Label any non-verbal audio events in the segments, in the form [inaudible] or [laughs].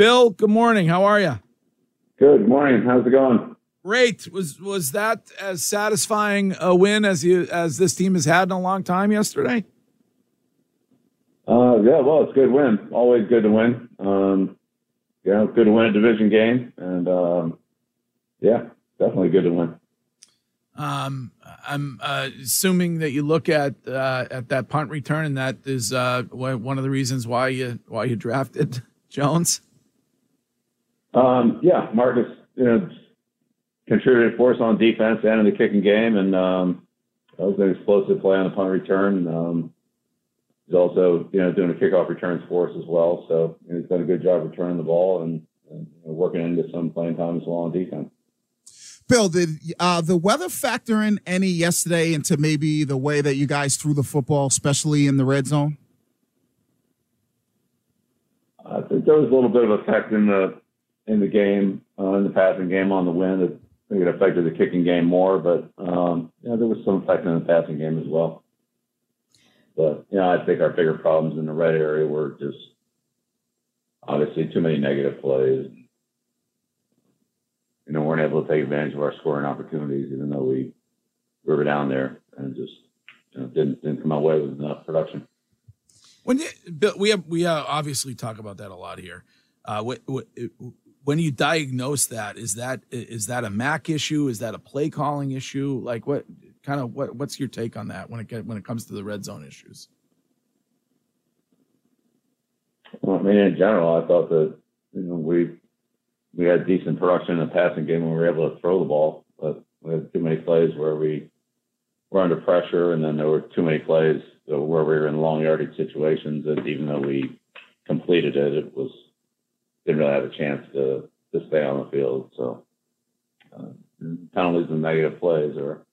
Bill, good morning. How are you? Good morning. How's it going? Great. Was was that as satisfying a win as you as this team has had in a long time yesterday? Uh, yeah, well, it's a good win. Always good to win. Um, yeah, good to win a division game, and um, yeah, definitely good to win. Um, I'm uh, assuming that you look at uh, at that punt return, and that is uh, one of the reasons why you why you drafted [laughs] Jones. Um, yeah, Marcus, you know, contributed for us on defense and in the kicking game, and um, that was an explosive play on the punt return. Um, he's also, you know, doing the kickoff returns for us as well. So you know, he's done a good job returning the ball and, and you know, working into some playing time as well on defense. Bill, did uh, the weather factor in any yesterday into maybe the way that you guys threw the football, especially in the red zone? I think there was a little bit of effect in the in the game, uh, in the passing game on the win. It, it affected the kicking game more, but um, yeah, there was some effect in the passing game as well. But you know, I think our bigger problems in the red area were just obviously too many negative plays. You know, weren't able to take advantage of our scoring opportunities, even though we we were down there and just you know, didn't didn't come away with enough production. When you, Bill, we have we uh, obviously talk about that a lot here. Uh, what, what, when you diagnose that, is that is that a Mac issue? Is that a play calling issue? Like what kind of what what's your take on that when it get, when it comes to the red zone issues? Well, I mean, in general, I thought that you know we we had decent production in the passing game when we were able to throw the ball, but we had too many plays where we were under pressure, and then there were too many plays where we were in long yardage situations And even though we completed it, it was didn't really have a chance to to stay on the field. So uh, penalties and negative plays are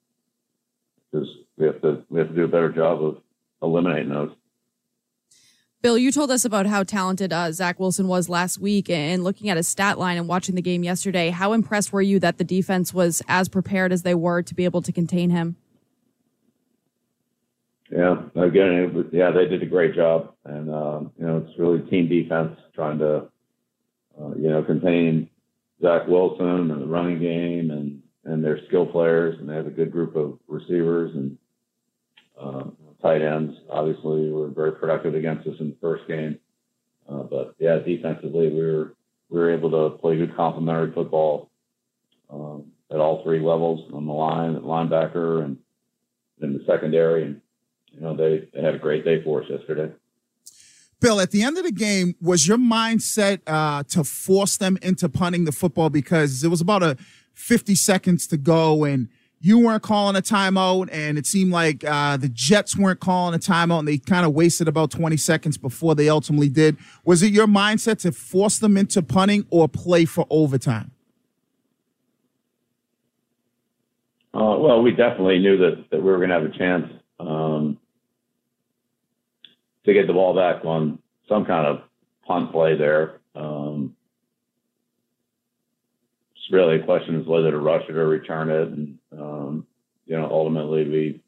just we have to we have to do a better job of eliminating those. Bill, you told us about how talented uh, Zach Wilson was last week, and looking at his stat line and watching the game yesterday, how impressed were you that the defense was as prepared as they were to be able to contain him? Yeah, again, was, yeah, they did a great job, and um, you know, it's really team defense trying to uh, you know, contain Zach Wilson and the running game and, and their skill players, and they have a good group of receivers and uh, tight ends. Obviously, were very productive against us in the first game, uh, but yeah, defensively, we were we were able to play good complementary football um, at all three levels on the line, at linebacker, and in the secondary, and you know they, they had a great day for us yesterday. Bill, at the end of the game, was your mindset uh, to force them into punting the football because it was about a 50 seconds to go and you weren't calling a timeout and it seemed like uh, the Jets weren't calling a timeout and they kind of wasted about 20 seconds before they ultimately did. Was it your mindset to force them into punting or play for overtime? Uh, well, we definitely knew that, that we were going to have a chance. Um, to get the ball back on some kind of punt play there. Um, it's really a question is whether to rush it or return it. And, um, you know, ultimately we,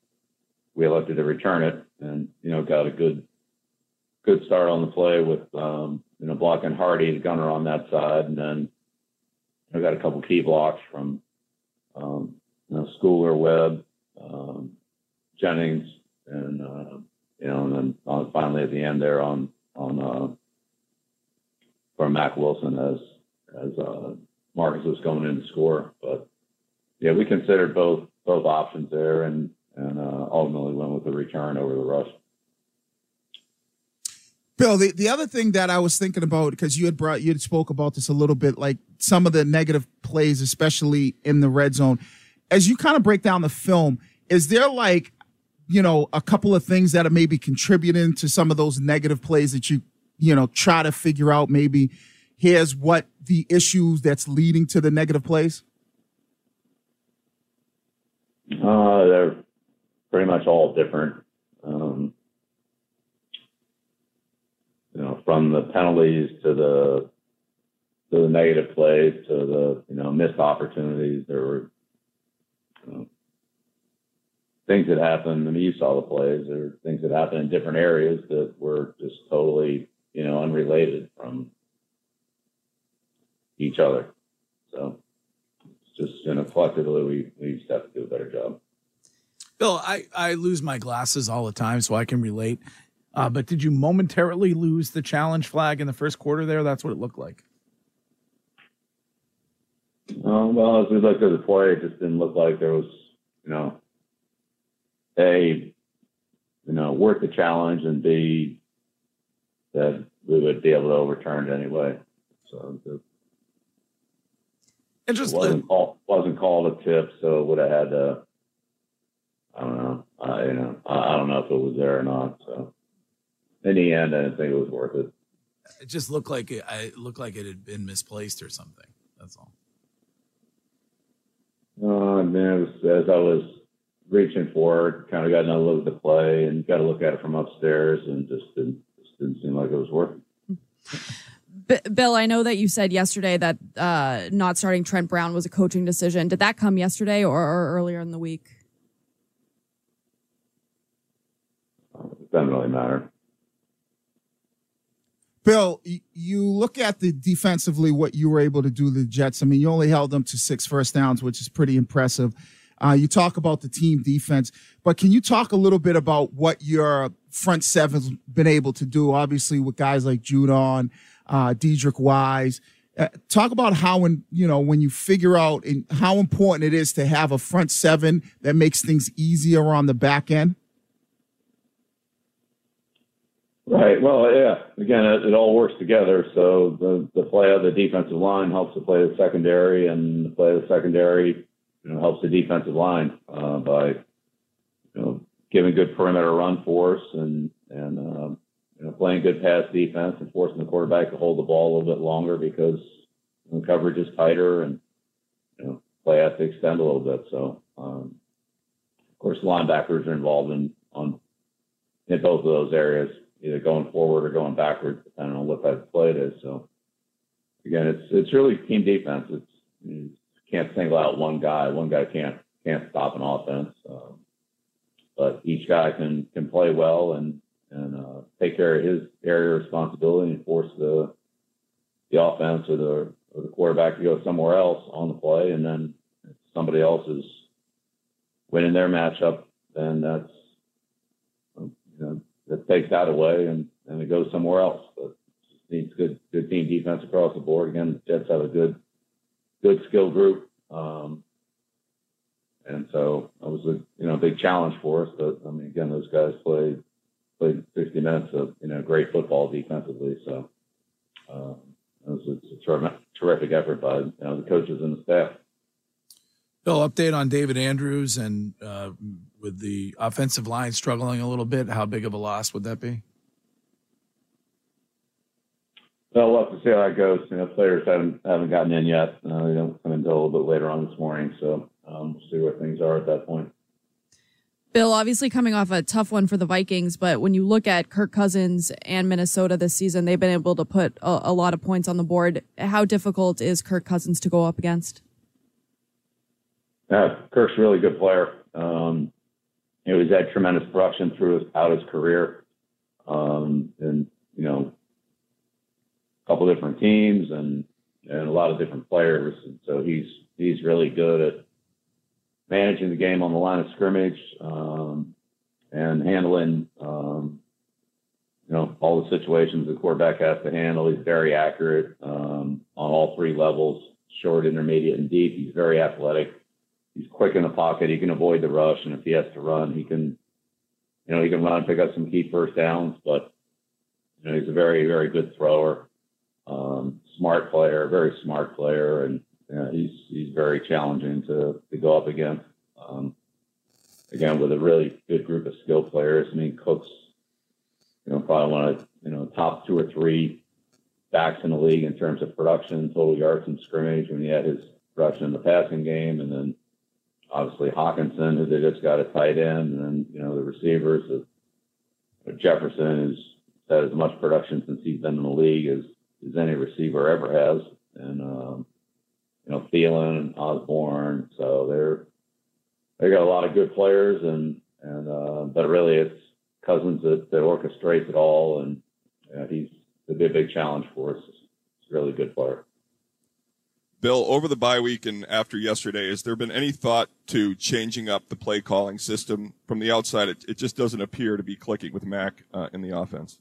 we elected to return it and, you know, got a good, good start on the play with, um, you know, blocking Hardee, the gunner on that side. And then I got a couple key blocks from, um, you know, Schooler, Webb, um, Jennings, and, uh, you know, and then uh, finally at the end there on on uh, for Mack Wilson as as uh, Marcus was going in to score. But yeah, we considered both both options there, and and uh, ultimately went with the return over the rush. Bill, the, the other thing that I was thinking about because you had brought you had spoke about this a little bit, like some of the negative plays, especially in the red zone. As you kind of break down the film, is there like you know, a couple of things that are maybe contributing to some of those negative plays that you, you know, try to figure out maybe here's what the issues that's leading to the negative plays? Uh, they're pretty much all different. Um, you know, from the penalties to the to the negative plays to the you know missed opportunities. There were you know, things that happened. I mean, you saw the plays. There were things that happened in different areas that were just totally, you know, unrelated from each other. So it's just you know collectively we we just have to do a better job. Bill, I, I lose my glasses all the time, so I can relate. Uh, but did you momentarily lose the challenge flag in the first quarter there? That's what it looked like. Um, well, as we looked at the play, it just didn't look like there was, you know, a, you know, worth the challenge, and b, that we would be able to overturn it anyway. So the, it just wasn't called wasn't called a tip, so it would have had to. I don't know. I you know I, I don't know if it was there or not. So in the end, I didn't think it was worth it. it just looked like it, I- looked like it had been misplaced or something. That's all. Uh, man, as I was reaching for it, kind of got another look at the play and got to look at it from upstairs, and just didn't just didn't seem like it was working. B- Bill, I know that you said yesterday that uh, not starting Trent Brown was a coaching decision. Did that come yesterday or, or earlier in the week? It doesn't really matter. Bill, you look at the defensively what you were able to do to the Jets. I mean, you only held them to six first downs, which is pretty impressive. Uh, you talk about the team defense, but can you talk a little bit about what your front seven's been able to do? Obviously, with guys like Judon, uh, Deatrich Wise. Uh, talk about how, when you know, when you figure out and how important it is to have a front seven that makes things easier on the back end. Right. Well, yeah. Again, it, it all works together. So the the play of the defensive line helps the play of the secondary, and the play of the secondary, you know, helps the defensive line uh, by, you know, giving good perimeter run force and and um, you know playing good pass defense and forcing the quarterback to hold the ball a little bit longer because know, coverage is tighter and you know play has to extend a little bit. So um, of course, linebackers are involved in on in both of those areas either going forward or going backwards, depending on what of play is. So again, it's it's really team defense. It's you can't single out one guy. One guy can't can't stop an offense. Um, but each guy can can play well and and uh, take care of his area of responsibility and force the the offense or the or the quarterback to go somewhere else on the play, and then if somebody else is winning their matchup, then that's you know that takes that away and, and it goes somewhere else. But needs good good team defense across the board. Again, the Jets have a good good skill group. Um, and so it was a you know big challenge for us. But I mean, again, those guys played played 60 minutes of you know great football defensively. So um, it was a, a ter- terrific effort by you know the coaches and the staff. Bill, update on David Andrews and uh, with the offensive line struggling a little bit. How big of a loss would that be? Well, we'll have to see how that goes. You know, players haven't haven't gotten in yet. Uh, they don't come until a little bit later on this morning. So um, we'll see where things are at that point. Bill, obviously coming off a tough one for the Vikings, but when you look at Kirk Cousins and Minnesota this season, they've been able to put a, a lot of points on the board. How difficult is Kirk Cousins to go up against? Yeah, Kirk's a really good player. Um, you know, he's had tremendous production throughout his career, um, and you know, couple different teams and and a lot of different players. And so he's he's really good at managing the game on the line of scrimmage um, and handling, um, you know, all the situations the quarterback has to handle. He's very accurate um, on all three levels, short, intermediate, and deep. He's very athletic he's quick in the pocket. He can avoid the rush, and if he has to run, he can, you know, he can run and pick up some key first downs. But you know, he's a very, very good thrower, smart player, very smart player, and you know, he's he's very challenging to to go up against. Um, again, with a really good group of skill players. I mean, Cook's, you know, probably one of you know top two or three backs in the league in terms of production, total yards and scrimmage when he had his production in the passing game, and then obviously Hockenson, who they just got a tight end, and then you know the receivers. Of, Jefferson has had as much production since he's been in the league as, as any receiver ever has, and um, you know Thielen and Osborn. So they're they got a lot of good players, and and uh, but really it's Cousins that, that orchestrates it all, and he's it'll be a big challenge for us. He's a really good player. Bill, over the bye week and after yesterday, has there been any thought to changing up the play calling system from the outside? It, it just doesn't appear to be clicking with Mac uh, in the offense.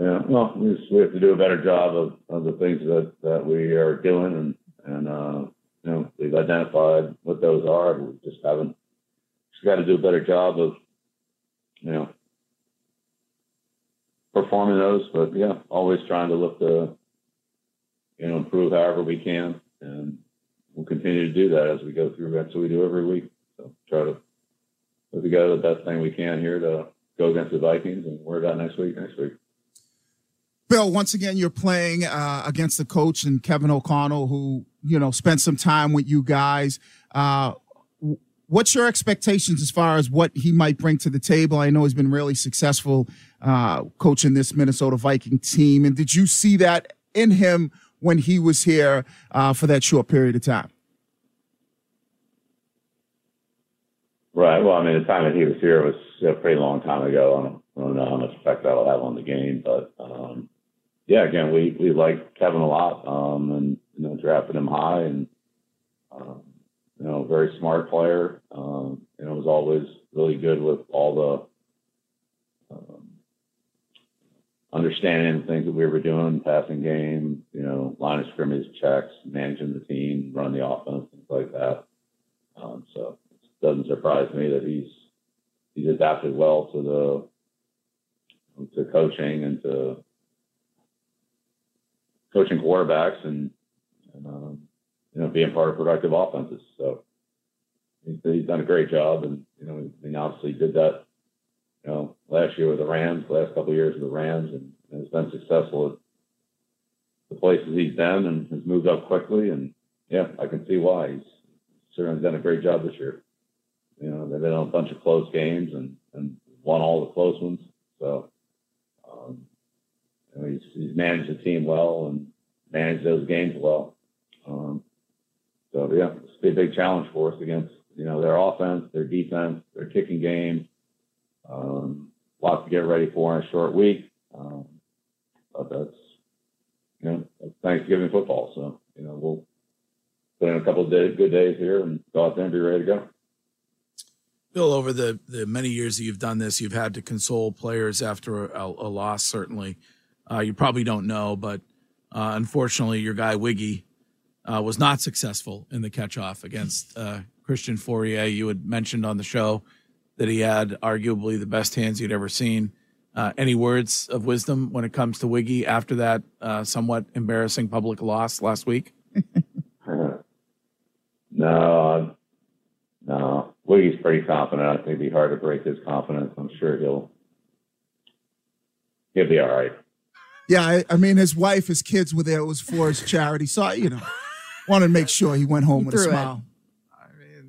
Yeah, well, we, just, we have to do a better job of, of the things that, that we are doing, and and uh, you know we've identified what those are. We just haven't just got to do a better job of you know performing those. But yeah, always trying to look to you know improve however we can, and we'll continue to do that as we go through. That's what we do every week. So try to put together the best thing we can here to go against the Vikings, and worry about next week. Next week. Bill, once again, you're playing uh, against the coach and Kevin O'Connell, who you know spent some time with you guys. Uh, what's your expectations as far as what he might bring to the table? I know he's been really successful uh, coaching this Minnesota Viking team, and did you see that in him when he was here uh, for that short period of time? Right. Well, I mean, the time that he was here was a pretty long time ago. I don't, I don't know how much effect that'll have on the game, but um, yeah, again, we we like Kevin a lot, um, and you know, drafted him high, and um, you know, very smart player. Um, you know, was always really good with all the um, understanding things that we were doing, passing game, you know, line of scrimmage checks, managing the team, running the offense, things like that. Um, so it doesn't surprise me that he's he's adapted well to the to coaching and to coaching quarterbacks and, and um, you know being part of productive offenses. So he's, he's done a great job, and you know he obviously did that. You know, last year with the Rams, last couple of years with the Rams, and, and has been successful at the places he's been, and has moved up quickly. And yeah, I can see why he's certainly done a great job this year. You know, they've been on a bunch of close games and, and won all the close ones. So managed the team well and manage those games well. Um, so yeah, it's be a big challenge for us against you know their offense, their defense, their kicking game. Um, lots to get ready for in a short week. Um, but that's you know that's Thanksgiving football, so you know we'll put in a couple of good days here and go out there and be ready to go. Bill, over the, the many years that you've done this, you've had to console players after a, a loss, certainly. Uh, you probably don't know, but uh, unfortunately, your guy Wiggy uh, was not successful in the catch off against uh, Christian Fauria. You had mentioned on the show that he had arguably the best hands you'd ever seen. Uh, any words of wisdom when it comes to Wiggy after that uh, somewhat embarrassing public loss last week? [laughs] no, no. Wiggy's pretty confident. I think it'd be hard to break his confidence. I'm sure he'll he'll be all right. Yeah, I, I mean, his wife, his kids were there. It was for his charity, so I, you know, [laughs] wanted to make sure he went home He with a threw it. smile.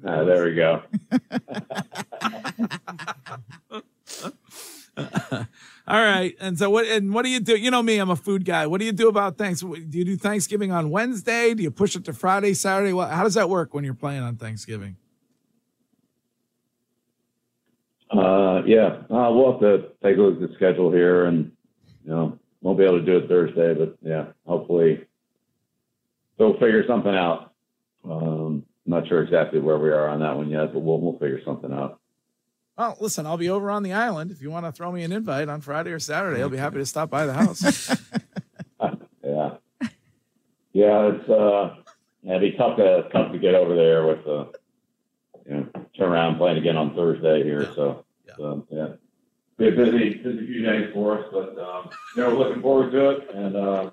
Uh, there we go. [laughs] All right. And so what and what do you do? You know me, I'm a food guy. What do you do about thanks? Do you do Thanksgiving on Wednesday? Do you push it to Friday, Saturday? What, how does that work when you're playing on Thanksgiving? Uh, yeah, uh, we'll have to take a look at the schedule here, and you know, won't be able to do it Thursday, but yeah, hopefully we'll figure something out. Um, I'm not sure exactly where we are on that one yet, but we'll we'll figure something out. Well, listen, I'll be over on the island. If you want to throw me an invite on Friday or Saturday, I'll be happy to stop by the house. [laughs] Yeah, yeah, it's uh, yeah, it'd be tough to tough to get over there with uh, you know, turn around playing again on Thursday here. So Yeah. so, yeah, be a busy busy few days for us, but um, you know, we're looking forward to it, and uh,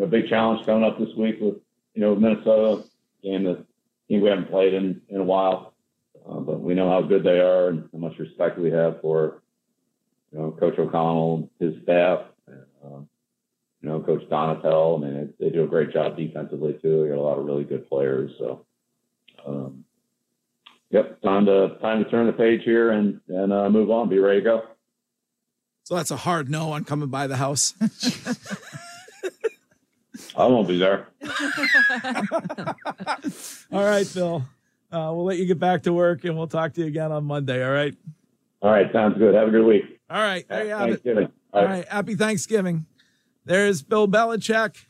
a big challenge coming up this week with you know Minnesota game that team we haven't played in in a while. Uh, but we know how good they are and how much respect we have for, you know, Coach O'Connell, his staff, and, um, you know, Coach Donatell. I mean, they, they do a great job defensively too. They got a lot of really good players. So, um, yep, time to time to turn the page here and and uh, move on. Be ready to go. So that's a hard no on coming by the house. [laughs] I won't be there. [laughs] all right, Phil. Uh, we'll let you get back to work and we'll talk to you again on Monday. All right. All right, sounds good. Have a good week. All right. There you have it. Thanksgiving. All right. Happy Thanksgiving. There's Bill Belichick.